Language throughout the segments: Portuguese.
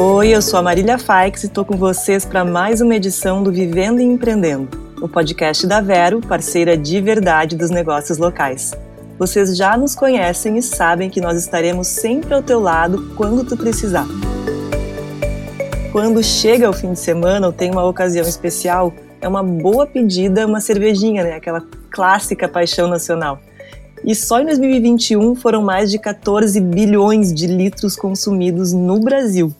Oi, eu sou a Marília Faix e estou com vocês para mais uma edição do Vivendo e Empreendendo, o podcast da Vero, parceira de verdade dos negócios locais. Vocês já nos conhecem e sabem que nós estaremos sempre ao teu lado quando tu precisar. Quando chega o fim de semana ou tem uma ocasião especial, é uma boa pedida uma cervejinha, né? Aquela clássica paixão nacional. E só em 2021 foram mais de 14 bilhões de litros consumidos no Brasil.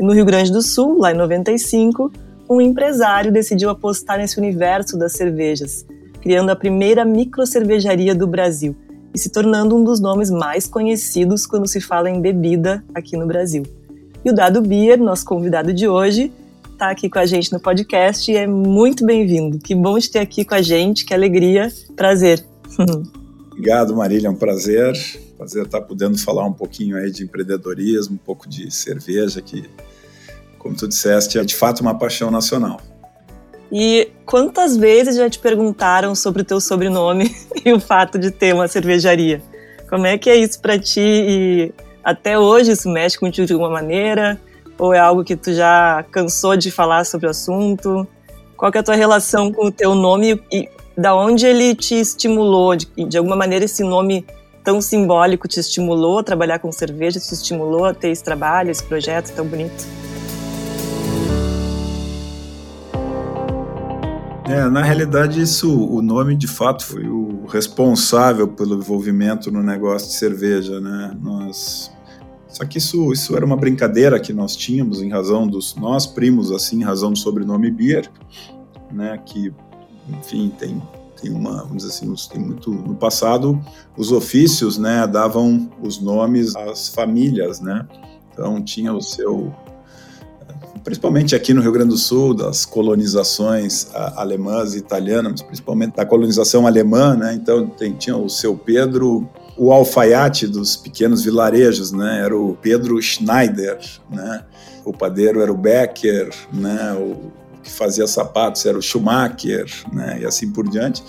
E no Rio Grande do Sul, lá em 95, um empresário decidiu apostar nesse universo das cervejas, criando a primeira microcervejaria do Brasil e se tornando um dos nomes mais conhecidos quando se fala em bebida aqui no Brasil. E o Dado Beer, nosso convidado de hoje, está aqui com a gente no podcast e é muito bem-vindo. Que bom te ter aqui com a gente, que alegria, prazer. Obrigado, Marília, é um prazer. Prazer estar podendo falar um pouquinho aí de empreendedorismo, um pouco de cerveja, que, como tu disseste, é de fato uma paixão nacional. E quantas vezes já te perguntaram sobre o teu sobrenome e o fato de ter uma cervejaria? Como é que é isso para ti? E até hoje isso mexe contigo de alguma maneira? Ou é algo que tu já cansou de falar sobre o assunto? Qual é a tua relação com o teu nome e da onde ele te estimulou? De, de alguma maneira esse nome tão simbólico te estimulou a trabalhar com cerveja, te estimulou a ter esse trabalho, esse projeto tão bonito? É, na realidade, isso, o nome de fato foi o responsável pelo envolvimento no negócio de cerveja, né? Nós, só que isso, isso era uma brincadeira que nós tínhamos em razão dos nós primos, assim, em razão do sobrenome Beer, né? Que enfim, tem, tem uma, vamos dizer assim, tem muito, no passado, os ofícios, né, davam os nomes às famílias, né, então tinha o seu, principalmente aqui no Rio Grande do Sul, das colonizações alemãs e italianas, principalmente da colonização alemã, né, então tem, tinha o seu Pedro, o alfaiate dos pequenos vilarejos, né, era o Pedro Schneider, né, o padeiro era o Becker, né, o que fazia sapatos era o Schumacher, né, e assim por diante.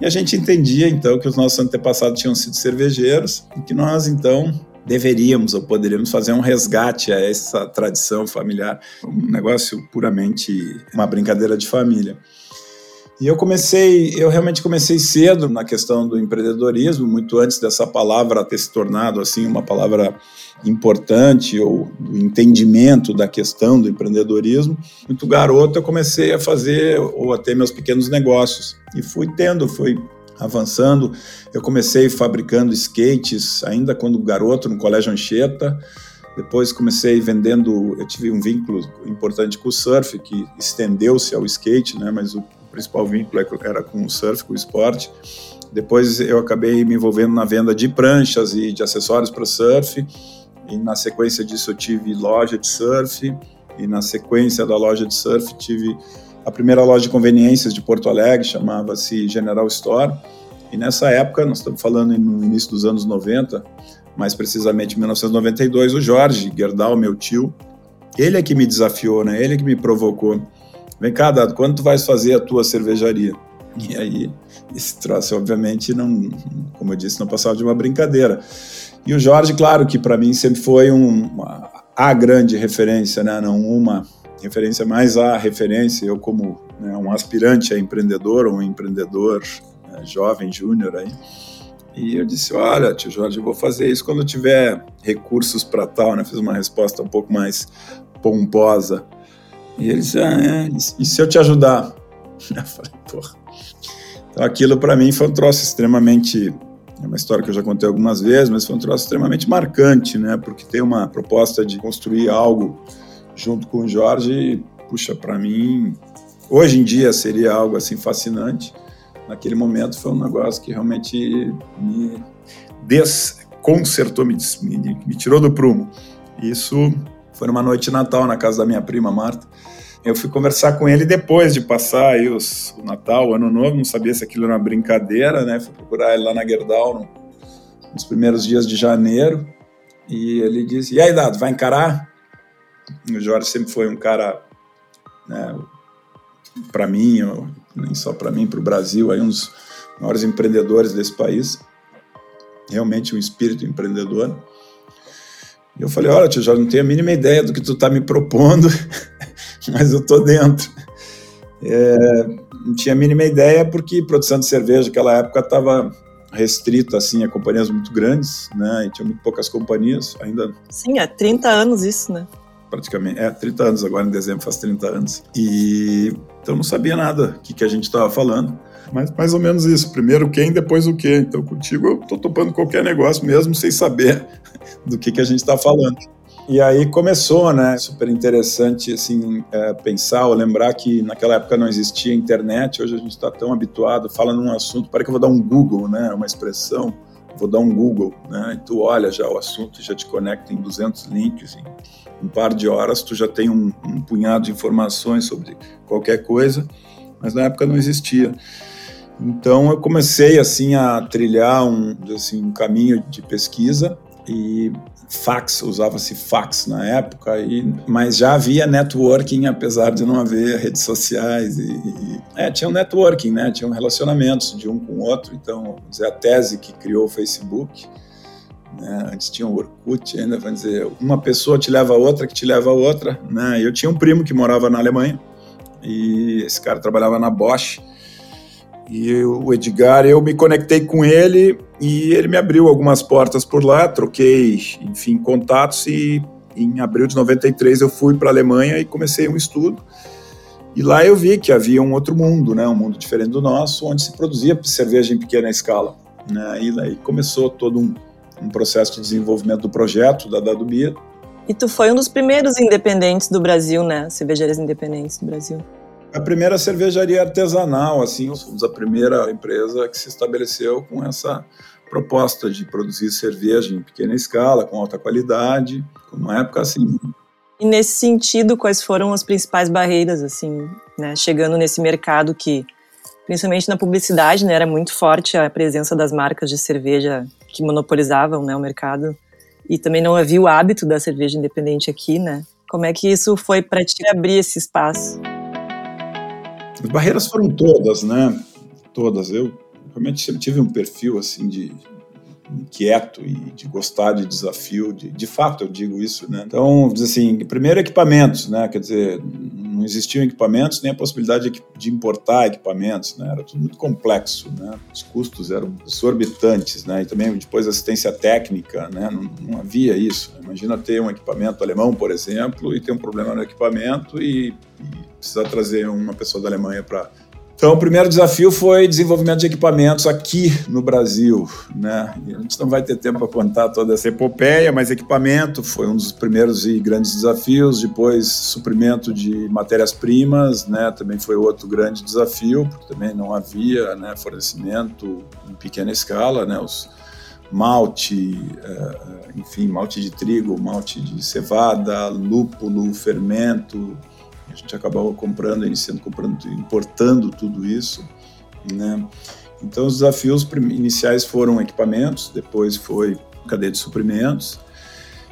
E a gente entendia então que os nossos antepassados tinham sido cervejeiros e que nós então deveríamos ou poderíamos fazer um resgate a essa tradição familiar, um negócio puramente uma brincadeira de família. E eu comecei, eu realmente comecei cedo na questão do empreendedorismo, muito antes dessa palavra ter se tornado assim uma palavra importante ou do entendimento da questão do empreendedorismo. Muito garoto eu comecei a fazer ou a ter meus pequenos negócios e fui tendo, fui avançando. Eu comecei fabricando skates ainda quando garoto no Colégio Anchieta. Depois comecei vendendo, eu tive um vínculo importante com o surf que estendeu-se ao skate, né, mas o principal vínculo era com o surf, com o esporte. Depois eu acabei me envolvendo na venda de pranchas e de acessórios para surf. E na sequência disso eu tive loja de surf. E na sequência da loja de surf tive a primeira loja de conveniências de Porto Alegre, chamava-se General Store. E nessa época, nós estamos falando no início dos anos 90, mais precisamente em 1992, o Jorge Gerdau, meu tio, ele é que me desafiou, né? Ele é que me provocou Vem cá, Dado, quando tu vais fazer a tua cervejaria? E aí, esse troço, obviamente, não, como eu disse, não passava de uma brincadeira. E o Jorge, claro que para mim sempre foi um, uma, a grande referência, né? não uma referência, mas a referência. Eu, como né, um aspirante a empreendedor, um empreendedor né, jovem, júnior aí. E eu disse: Olha, tio Jorge, eu vou fazer isso quando eu tiver recursos para tal. Né? Fiz uma resposta um pouco mais pomposa. E ele disse, ah, é, e se eu te ajudar? Eu falei, porra. Então aquilo para mim foi um troço extremamente, é uma história que eu já contei algumas vezes, mas foi um troço extremamente marcante, né? Porque tem uma proposta de construir algo junto com o Jorge, puxa, para mim, hoje em dia seria algo assim fascinante. Naquele momento foi um negócio que realmente me desconcertou, me, me, me tirou do prumo. Isso foi numa noite de Natal na casa da minha prima Marta. Eu fui conversar com ele depois de passar aí os, o Natal, o Ano Novo, não sabia se aquilo era uma brincadeira, né? Fui procurar ele lá na Gerdau no, nos primeiros dias de janeiro e ele disse: E aí, Dado, vai encarar? O Jorge sempre foi um cara, né, para mim, nem só para mim, para o Brasil, aí um dos maiores empreendedores desse país. Realmente um espírito empreendedor. E eu falei, olha, tio, já não tenho a mínima ideia do que tu tá me propondo, mas eu tô dentro. É, não tinha a mínima ideia porque produção de cerveja naquela época estava restrita assim a companhias muito grandes, né? E tinha muito poucas companhias ainda. Sim, há 30 anos isso, né? Praticamente, é, 30 anos agora em dezembro faz 30 anos. E então não sabia nada o que, que a gente estava falando. Mas mais ou menos isso. Primeiro quem, depois o quê. Então contigo eu tô topando qualquer negócio mesmo sem saber do que, que a gente está falando. E aí começou, né? Super interessante, assim, é, pensar ou lembrar que naquela época não existia internet, hoje a gente está tão habituado, fala num assunto, para que eu vou dar um Google, né? Uma expressão, vou dar um Google, né? E tu olha já o assunto, já te conecta em 200 links, em um par de horas tu já tem um, um punhado de informações sobre qualquer coisa, mas na época não existia. Então eu comecei assim a trilhar um, assim, um caminho de pesquisa e fax, usava-se fax na época, e, mas já havia networking, apesar de não haver redes sociais. E, e é, tinha um networking, né? tinha um relacionamentos de um com o outro. Então, dizer, a tese que criou o Facebook, né? antes tinha o Orkut, ainda vamos dizer, uma pessoa te leva a outra, que te leva a outra. Né? Eu tinha um primo que morava na Alemanha, e esse cara trabalhava na Bosch, e o Edgar, eu me conectei com ele e ele me abriu algumas portas por lá, troquei, enfim, contatos e em abril de 93 eu fui para a Alemanha e comecei um estudo. E lá eu vi que havia um outro mundo, né, um mundo diferente do nosso, onde se produzia cerveja em pequena escala. Né, e daí começou todo um, um processo de desenvolvimento do projeto da Dado Bia. E tu foi um dos primeiros independentes do Brasil, né? Cervejeiras independentes do Brasil. A primeira cervejaria artesanal, assim, somos a primeira empresa que se estabeleceu com essa proposta de produzir cerveja em pequena escala, com alta qualidade, numa época assim. E nesse sentido, quais foram as principais barreiras, assim, né, chegando nesse mercado que, principalmente na publicidade, né, era muito forte a presença das marcas de cerveja que monopolizavam, né, o mercado, e também não havia o hábito da cerveja independente aqui, né? Como é que isso foi para te abrir esse espaço? As barreiras foram todas, né? Todas. Eu realmente sempre tive um perfil assim de inquieto e de gostar de desafio, de, de fato eu digo isso, né? Então, assim, primeiro equipamentos, né? Quer dizer, existiam equipamentos nem a possibilidade de, importar equipamentos, né? Era tudo muito complexo, né? Os custos eram exorbitantes, né? E também depois assistência técnica, né? Não, não havia isso. Né? Imagina ter um equipamento alemão, por exemplo, e ter um problema no equipamento e, e precisar trazer uma pessoa da Alemanha para. Então, o primeiro desafio foi desenvolvimento de equipamentos aqui no Brasil. Né? A gente não vai ter tempo para contar toda essa epopeia, mas equipamento foi um dos primeiros e grandes desafios. Depois, suprimento de matérias-primas né? também foi outro grande desafio, porque também não havia né, fornecimento em pequena escala. Né? Os malte, eh, enfim, malte de trigo, malte de cevada, lúpulo, fermento, a gente acabava comprando, iniciando comprando, importando tudo isso, né? Então os desafios iniciais foram equipamentos, depois foi cadeia de suprimentos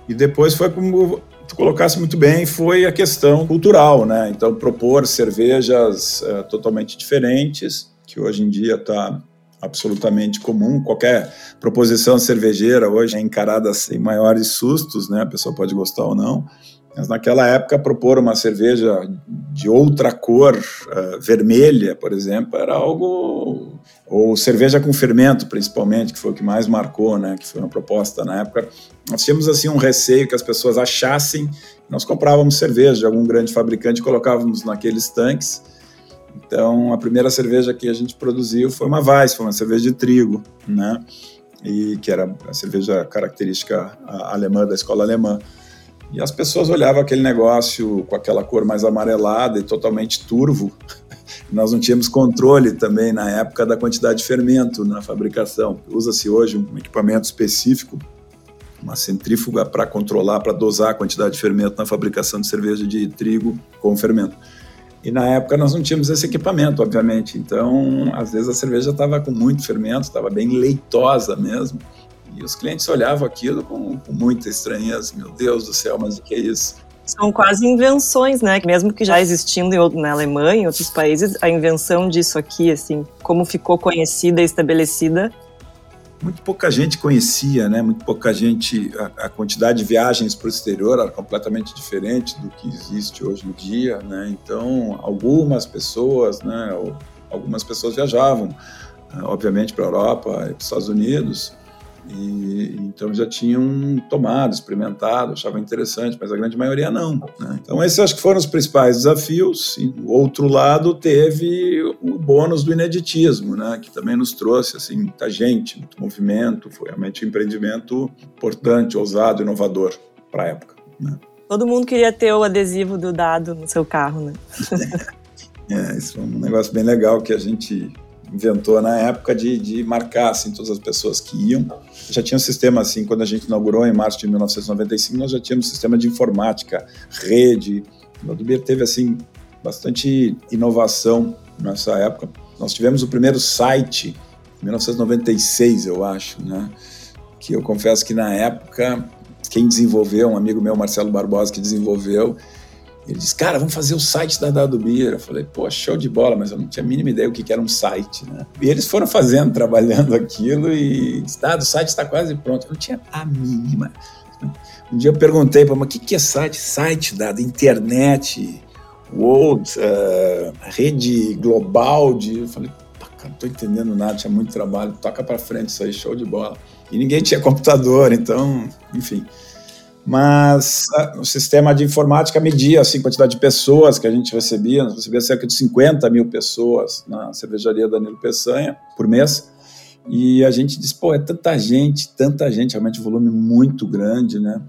e depois foi como tu colocasse muito bem, foi a questão cultural, né? Então propor cervejas uh, totalmente diferentes, que hoje em dia está absolutamente comum. Qualquer proposição cervejeira hoje é encarada sem maiores sustos, né? A pessoa pode gostar ou não. Mas naquela época, propor uma cerveja de outra cor, uh, vermelha, por exemplo, era algo. Ou cerveja com fermento, principalmente, que foi o que mais marcou, né? Que foi uma proposta na época. Nós tínhamos assim um receio que as pessoas achassem. Nós comprávamos cerveja de algum grande fabricante colocávamos naqueles tanques. Então, a primeira cerveja que a gente produziu foi uma Weiss, foi uma cerveja de trigo, né? E que era a cerveja característica alemã da escola alemã. E as pessoas olhavam aquele negócio com aquela cor mais amarelada e totalmente turvo. Nós não tínhamos controle também na época da quantidade de fermento na fabricação. Usa-se hoje um equipamento específico, uma centrífuga para controlar, para dosar a quantidade de fermento na fabricação de cerveja de trigo com fermento. E na época nós não tínhamos esse equipamento, obviamente. Então, às vezes a cerveja estava com muito fermento, estava bem leitosa mesmo. E os clientes olhavam aquilo com, com muita estranheza. Meu Deus do céu, mas o que é isso? São quase invenções, né? Mesmo que já existindo na Alemanha, em outros países, a invenção disso aqui, assim, como ficou conhecida e estabelecida, muito pouca gente conhecia, né? Muito pouca gente, a, a quantidade de viagens para o exterior era completamente diferente do que existe hoje em dia, né? Então, algumas pessoas, né? Algumas pessoas viajavam, obviamente, para a Europa e para os Estados Unidos, e então já tinham tomado, experimentado, achavam interessante, mas a grande maioria não. Né? Então esses acho que foram os principais desafios. E do outro lado teve o bônus do ineditismo, né? que também nos trouxe assim muita gente, muito movimento, foi realmente um empreendimento importante, ousado, inovador para a época. Né? Todo mundo queria ter o adesivo do dado no seu carro, né? é, isso foi um negócio bem legal que a gente inventou na época de, de marcar assim, todas as pessoas que iam. Já tinha um sistema assim, quando a gente inaugurou em março de 1995, nós já tínhamos um sistema de informática, rede. O Dubier teve assim bastante inovação nessa época. Nós tivemos o primeiro site em 1996, eu acho, né? Que eu confesso que na época quem desenvolveu, um amigo meu, Marcelo Barbosa, que desenvolveu, ele disse, cara, vamos fazer o site da Dado Beer. Eu falei, pô, show de bola, mas eu não tinha a mínima ideia o que era um site, né? E eles foram fazendo, trabalhando aquilo e ah, o site está quase pronto. Eu não tinha a mínima. Um dia eu perguntei para o que é site? Site da internet, world, uh, rede global de... Eu falei, cara, não estou entendendo nada, tinha muito trabalho, toca para frente isso aí, show de bola. E ninguém tinha computador, então, enfim mas o sistema de informática media assim, a quantidade de pessoas que a gente recebia, nós recebia cerca de 50 mil pessoas na cervejaria Danilo Peçanha por mês, e a gente disse, pô, é tanta gente, tanta gente, realmente um volume muito grande, né?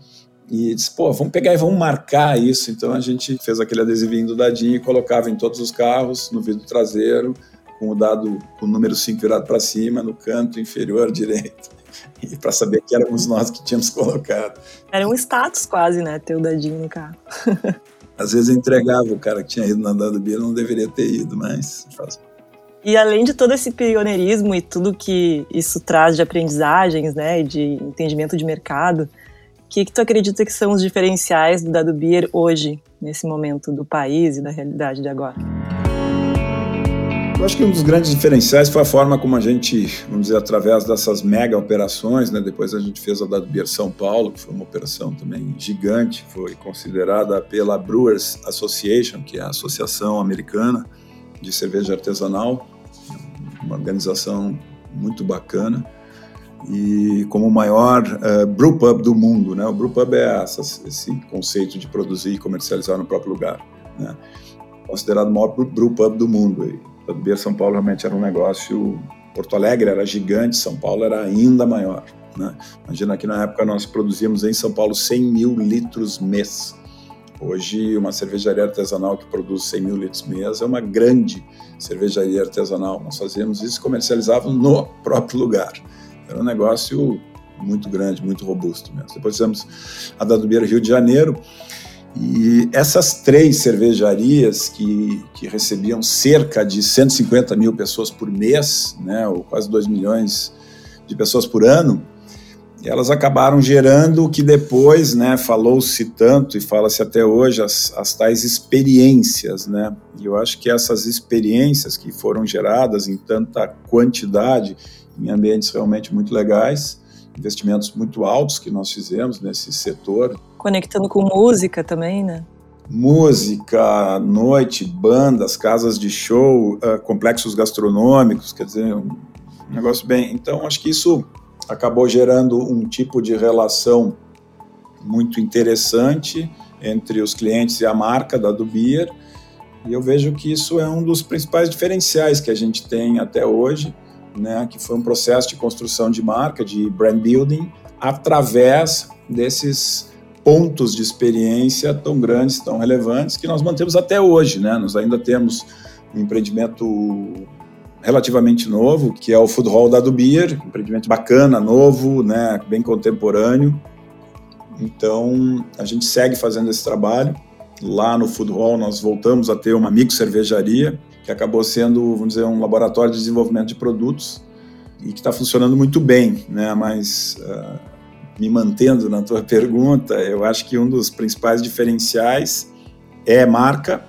E disse, pô, vamos pegar e vamos marcar isso. Então a gente fez aquele adesivinho do dadinho e colocava em todos os carros, no vidro traseiro, com o dado, com o número 5 virado para cima, no canto inferior direito e para saber que éramos nós que tínhamos colocado. Era um status quase, né? Ter o dadinho no carro. Às vezes entregava o cara que tinha ido na Bia, não deveria ter ido, mas faz. E além de todo esse pioneirismo e tudo que isso traz de aprendizagens, né, e de entendimento de mercado, o que, que tu acredita que são os diferenciais do Dado Beer hoje, nesse momento do país e da realidade de agora? Eu acho que um dos grandes diferenciais foi a forma como a gente, vamos dizer, através dessas mega operações, né? Depois a gente fez a da Beer São Paulo, que foi uma operação também gigante, foi considerada pela Brewers Association, que é a Associação Americana de Cerveja Artesanal, uma organização muito bacana e como o maior uh, brewpub do mundo, né? O brewpub é essa, esse conceito de produzir e comercializar no próprio lugar, né? Considerado o maior brewpub do mundo. A Beer São Paulo realmente era um negócio. Porto Alegre era gigante, São Paulo era ainda maior. Né? Imagina que na época nós produzíamos em São Paulo 100 mil litros mês. Hoje, uma cervejaria artesanal que produz 100 mil litros mês é uma grande cervejaria artesanal. Nós fazíamos isso e comercializávamos no próprio lugar. Era um negócio muito grande, muito robusto mesmo. Depois fizemos a da Beer Rio de Janeiro, e essas três cervejarias que, que recebiam cerca de 150 mil pessoas por mês, né, ou quase 2 milhões de pessoas por ano, elas acabaram gerando o que depois, né, falou-se tanto e fala-se até hoje, as, as tais experiências, né, e eu acho que essas experiências que foram geradas em tanta quantidade, em ambientes realmente muito legais, investimentos muito altos que nós fizemos nesse setor. Conectando com música também, né? Música, noite, bandas, casas de show, uh, complexos gastronômicos, quer dizer, um negócio bem. Então, acho que isso acabou gerando um tipo de relação muito interessante entre os clientes e a marca da Dubier. E eu vejo que isso é um dos principais diferenciais que a gente tem até hoje né, que foi um processo de construção de marca, de brand building, através desses pontos de experiência tão grandes, tão relevantes, que nós mantemos até hoje. Né? Nós ainda temos um empreendimento relativamente novo, que é o Food Hall da Dubier, um empreendimento bacana, novo, né, bem contemporâneo. Então, a gente segue fazendo esse trabalho. Lá no Food Hall, nós voltamos a ter uma micro cervejaria, que acabou sendo, vamos dizer, um laboratório de desenvolvimento de produtos e que está funcionando muito bem, né? Mas uh, me mantendo na tua pergunta, eu acho que um dos principais diferenciais é marca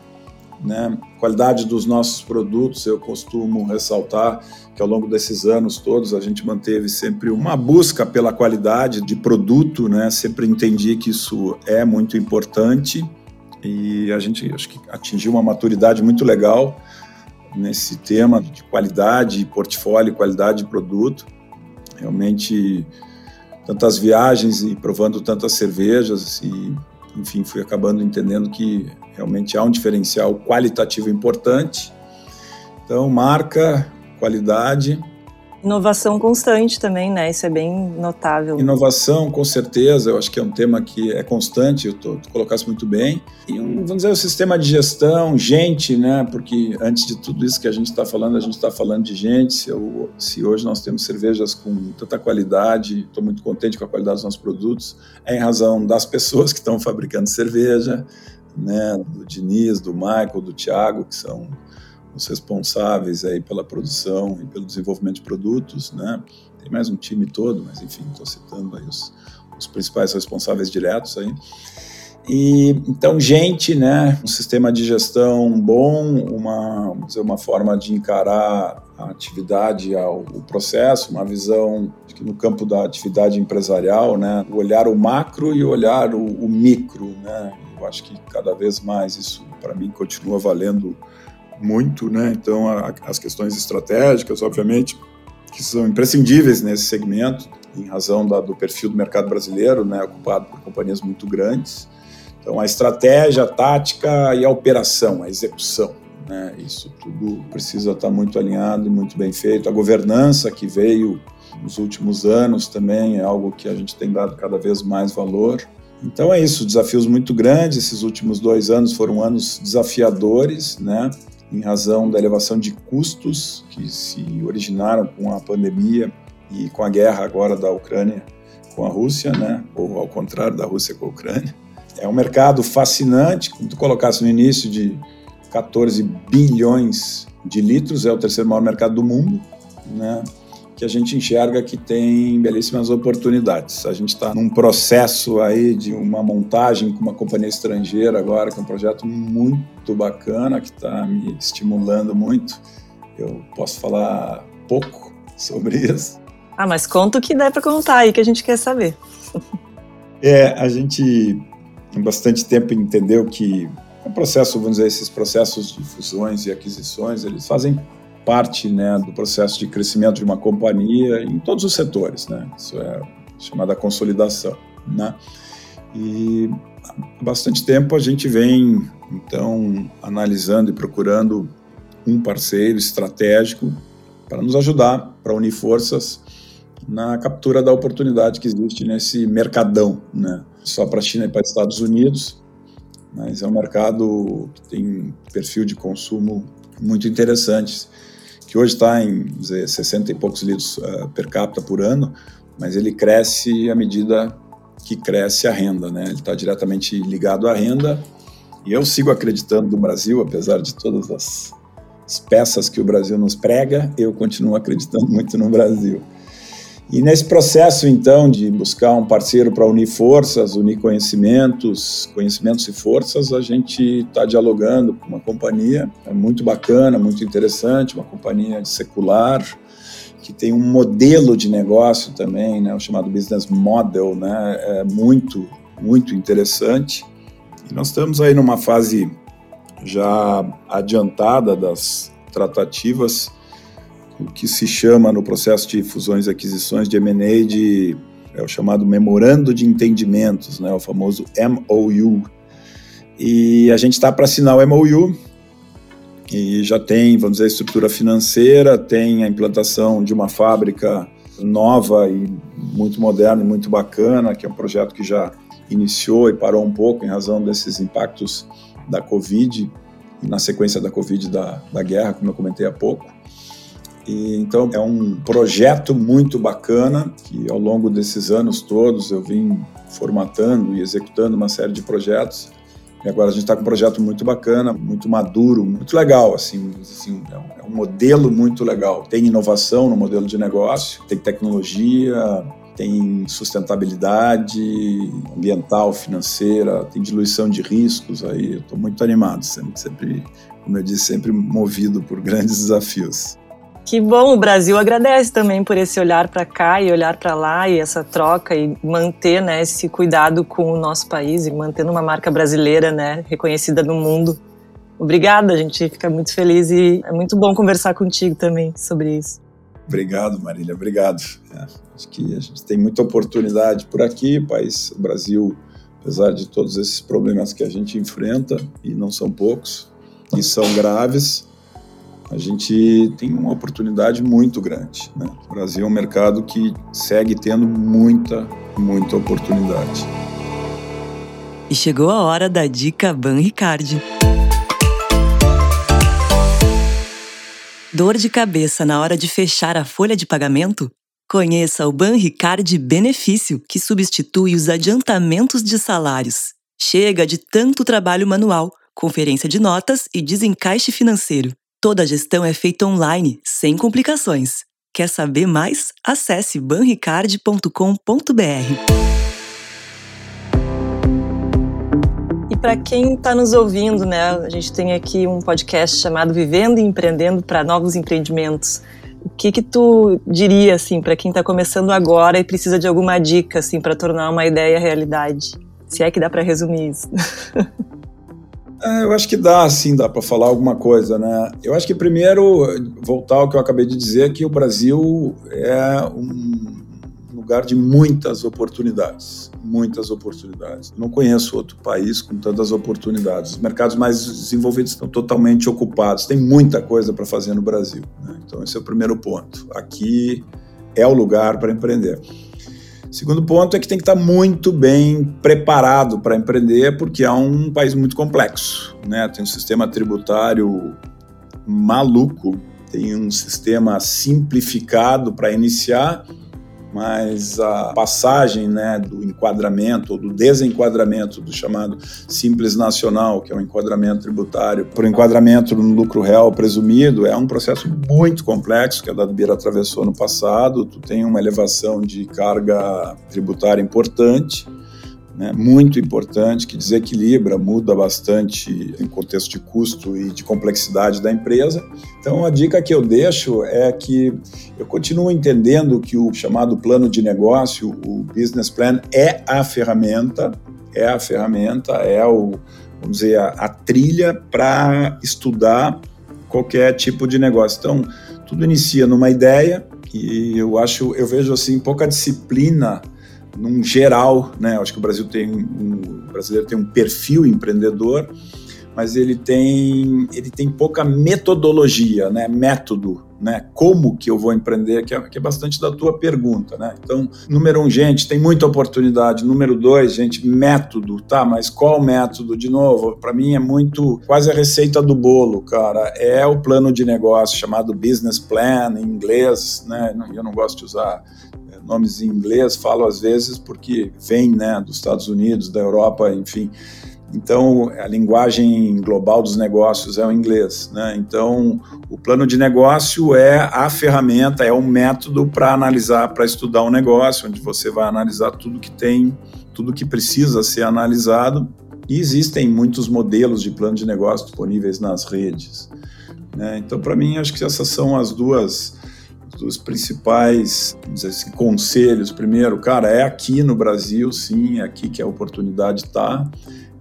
né? Qualidade dos nossos produtos, eu costumo ressaltar que ao longo desses anos todos a gente manteve sempre uma busca pela qualidade de produto, né? Sempre entendi que isso é muito importante e a gente acho que atingiu uma maturidade muito legal nesse tema de qualidade, portfólio, qualidade de produto. Realmente tantas viagens e provando tantas cervejas e enfim, fui acabando entendendo que realmente há um diferencial qualitativo importante. Então, marca, qualidade Inovação constante também, né? Isso é bem notável. Inovação, com certeza, eu acho que é um tema que é constante, tu, tu colocasse muito bem. E um, vamos dizer, o um sistema de gestão, gente, né? Porque antes de tudo isso que a gente está falando, a gente está falando de gente. Se, eu, se, hoje nós temos cervejas com tanta qualidade, estou muito contente com a qualidade dos nossos produtos, é em razão das pessoas que estão fabricando cerveja, né? Do Diniz, do Michael, do Thiago, que são os responsáveis aí pela produção e pelo desenvolvimento de produtos, né? Tem mais um time todo, mas enfim, estou citando aí os, os principais responsáveis diretos aí. E então, gente, né, um sistema de gestão bom, uma, dizer, uma forma de encarar a atividade, o processo, uma visão que no campo da atividade empresarial, né, olhar o macro e olhar o, o micro, né. Eu acho que cada vez mais isso para mim continua valendo muito, né? Então, a, as questões estratégicas, obviamente, que são imprescindíveis nesse segmento, em razão da, do perfil do mercado brasileiro, né, ocupado por companhias muito grandes. Então, a estratégia, a tática e a operação, a execução. Né, isso tudo precisa estar muito alinhado e muito bem feito. A governança que veio nos últimos anos também é algo que a gente tem dado cada vez mais valor. Então é isso, desafios muito grandes. Esses últimos dois anos foram anos desafiadores, né? Em razão da elevação de custos que se originaram com a pandemia e com a guerra agora da Ucrânia com a Rússia, né? ou ao contrário da Rússia com a Ucrânia. É um mercado fascinante, como tu colocasse no início, de 14 bilhões de litros, é o terceiro maior mercado do mundo, né? Que a gente enxerga que tem belíssimas oportunidades. A gente está num processo aí de uma montagem com uma companhia estrangeira agora, que é um projeto muito bacana, que está me estimulando muito. Eu posso falar pouco sobre isso. Ah, mas conta o que der para contar aí, que a gente quer saber. É, a gente, em bastante tempo, entendeu que o processo, vamos dizer, esses processos de fusões e aquisições, eles fazem parte né, do processo de crescimento de uma companhia em todos os setores. Né? Isso é chamada consolidação. Né? E há bastante tempo a gente vem, então, analisando e procurando um parceiro estratégico para nos ajudar, para unir forças na captura da oportunidade que existe nesse mercadão, né? Só para a China e para os Estados Unidos, mas é um mercado que tem perfil de consumo muito interessante que hoje está em dizer, 60 e poucos litros uh, per capita por ano, mas ele cresce à medida que cresce a renda, né? Ele está diretamente ligado à renda e eu sigo acreditando no Brasil, apesar de todas as, as peças que o Brasil nos prega, eu continuo acreditando muito no Brasil. E nesse processo, então, de buscar um parceiro para unir forças, unir conhecimentos, conhecimentos e forças, a gente está dialogando com uma companhia é muito bacana, muito interessante, uma companhia secular, que tem um modelo de negócio também, né, o chamado business model, né, é muito, muito interessante. E nós estamos aí numa fase já adiantada das tratativas o que se chama no processo de fusões e aquisições de M&A de é o chamado memorando de entendimentos, né, o famoso MOU. E a gente está para assinar o MOU e já tem, vamos dizer, a estrutura financeira, tem a implantação de uma fábrica nova e muito moderna e muito bacana, que é um projeto que já iniciou e parou um pouco em razão desses impactos da Covid e na sequência da Covid da, da guerra, como eu comentei há pouco. E, então é um projeto muito bacana que ao longo desses anos todos eu vim formatando e executando uma série de projetos. E agora a gente está com um projeto muito bacana, muito maduro, muito legal, assim, assim é, um, é um modelo muito legal. Tem inovação no modelo de negócio, tem tecnologia, tem sustentabilidade ambiental, financeira, tem diluição de riscos aí. Estou muito animado, sempre, sempre, como eu disse, sempre movido por grandes desafios. Que bom, o Brasil agradece também por esse olhar para cá e olhar para lá e essa troca e manter né, esse cuidado com o nosso país e mantendo uma marca brasileira né, reconhecida no mundo. Obrigada, a gente fica muito feliz e é muito bom conversar contigo também sobre isso. Obrigado, Marília, obrigado. É, acho que a gente tem muita oportunidade por aqui, país, o Brasil, apesar de todos esses problemas que a gente enfrenta, e não são poucos, e são graves, a gente tem uma oportunidade muito grande. Né? O Brasil é um mercado que segue tendo muita, muita oportunidade. E chegou a hora da dica Ban Ricard. Dor de cabeça na hora de fechar a folha de pagamento? Conheça o Ban Ricard Benefício, que substitui os adiantamentos de salários. Chega de tanto trabalho manual, conferência de notas e desencaixe financeiro. Toda a gestão é feita online, sem complicações. Quer saber mais? Acesse banricard.com.br. E para quem está nos ouvindo, né, a gente tem aqui um podcast chamado Vivendo e Empreendendo para Novos Empreendimentos. O que que tu diria assim para quem está começando agora e precisa de alguma dica assim para tornar uma ideia realidade? Se é que dá para resumir isso. É, eu acho que dá, sim, dá para falar alguma coisa, né? Eu acho que primeiro, voltar ao que eu acabei de dizer, que o Brasil é um lugar de muitas oportunidades, muitas oportunidades. não conheço outro país com tantas oportunidades. Os mercados mais desenvolvidos estão totalmente ocupados. Tem muita coisa para fazer no Brasil. Né? Então esse é o primeiro ponto. Aqui é o lugar para empreender. Segundo ponto é que tem que estar muito bem preparado para empreender, porque é um país muito complexo. Né? Tem um sistema tributário maluco, tem um sistema simplificado para iniciar mas a passagem né, do enquadramento ou do desenquadramento do chamado Simples Nacional, que é um enquadramento tributário, para o enquadramento no lucro real presumido, é um processo muito complexo que a Dadbir atravessou no passado. Tu tem uma elevação de carga tributária importante né, muito importante, que desequilibra, muda bastante em contexto de custo e de complexidade da empresa. Então, a dica que eu deixo é que eu continuo entendendo que o chamado plano de negócio, o business plan, é a ferramenta, é a ferramenta, é o, vamos dizer, a, a trilha para estudar qualquer tipo de negócio. Então, tudo inicia numa ideia e eu acho, eu vejo assim pouca disciplina num geral, né? Acho que o Brasil tem um, o brasileiro tem um perfil empreendedor, mas ele tem ele tem pouca metodologia, né? Método, né? Como que eu vou empreender? Que é, que é bastante da tua pergunta, né? Então, número um, gente, tem muita oportunidade. Número dois, gente, método, tá? Mas qual método? De novo, para mim é muito quase a receita do bolo, cara. É o plano de negócio chamado business plan em inglês, né? Eu não gosto de usar nomes em inglês, falo às vezes porque vem né, dos Estados Unidos, da Europa, enfim. Então, a linguagem global dos negócios é o inglês. Né? Então, o plano de negócio é a ferramenta, é o método para analisar, para estudar um negócio, onde você vai analisar tudo que tem, tudo que precisa ser analisado. E existem muitos modelos de plano de negócio disponíveis nas redes. Né? Então, para mim, acho que essas são as duas dos principais assim, conselhos. Primeiro, cara, é aqui no Brasil, sim, é aqui que a oportunidade está.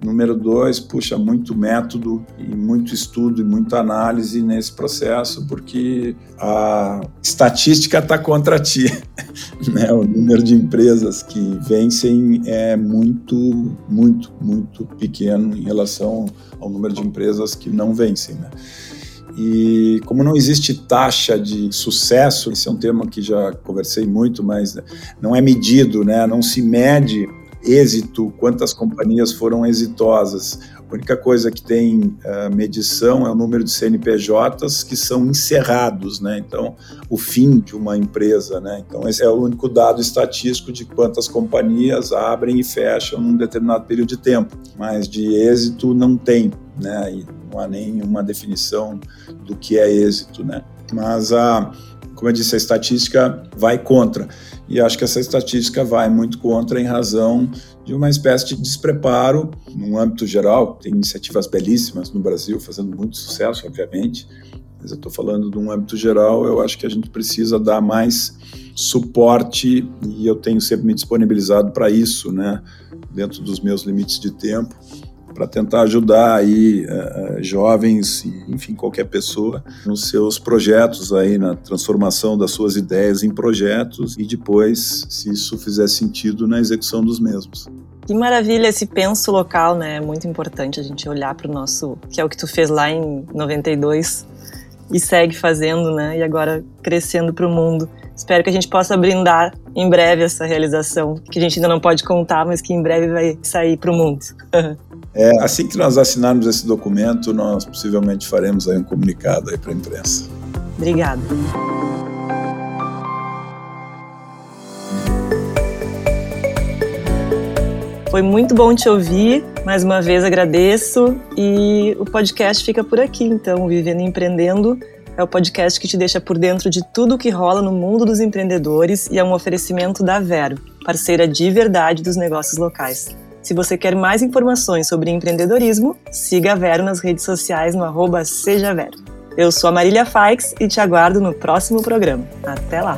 Número dois, puxa, muito método e muito estudo e muita análise nesse processo, porque a estatística está contra ti. né? O número de empresas que vencem é muito, muito, muito pequeno em relação ao número de empresas que não vencem. Né? E como não existe taxa de sucesso, esse é um termo que já conversei muito, mas não é medido, né? não se mede êxito, quantas companhias foram exitosas. A única coisa que tem uh, medição é o número de CNPJs que são encerrados, né? Então, o fim de uma empresa, né? Então, esse é o único dado estatístico de quantas companhias abrem e fecham num determinado período de tempo. Mas de êxito não tem, né? E há nenhuma definição do que é êxito, né? Mas a, como eu disse, a estatística vai contra. E acho que essa estatística vai muito contra em razão de uma espécie de despreparo no âmbito geral. Tem iniciativas belíssimas no Brasil, fazendo muito sucesso, obviamente, mas eu estou falando de um âmbito geral. Eu acho que a gente precisa dar mais suporte e eu tenho sempre me disponibilizado para isso, né, dentro dos meus limites de tempo para tentar ajudar aí uh, jovens, enfim, qualquer pessoa nos seus projetos aí, na transformação das suas ideias em projetos e depois, se isso fizer sentido, na execução dos mesmos. Que maravilha esse penso local, né? É muito importante a gente olhar para o nosso, que é o que tu fez lá em 92 e segue fazendo, né? E agora crescendo para o mundo. Espero que a gente possa brindar em breve essa realização, que a gente ainda não pode contar, mas que em breve vai sair para o mundo. É, assim que nós assinarmos esse documento, nós possivelmente faremos aí um comunicado aí para a imprensa. Obrigada. Foi muito bom te ouvir. Mais uma vez agradeço e o podcast fica por aqui. Então, Vivendo e Empreendendo é o podcast que te deixa por dentro de tudo o que rola no mundo dos empreendedores e é um oferecimento da Vero, parceira de verdade dos negócios locais. Se você quer mais informações sobre empreendedorismo, siga a Vero nas redes sociais no arroba Seja Vero. Eu sou a Marília Faix e te aguardo no próximo programa. Até lá!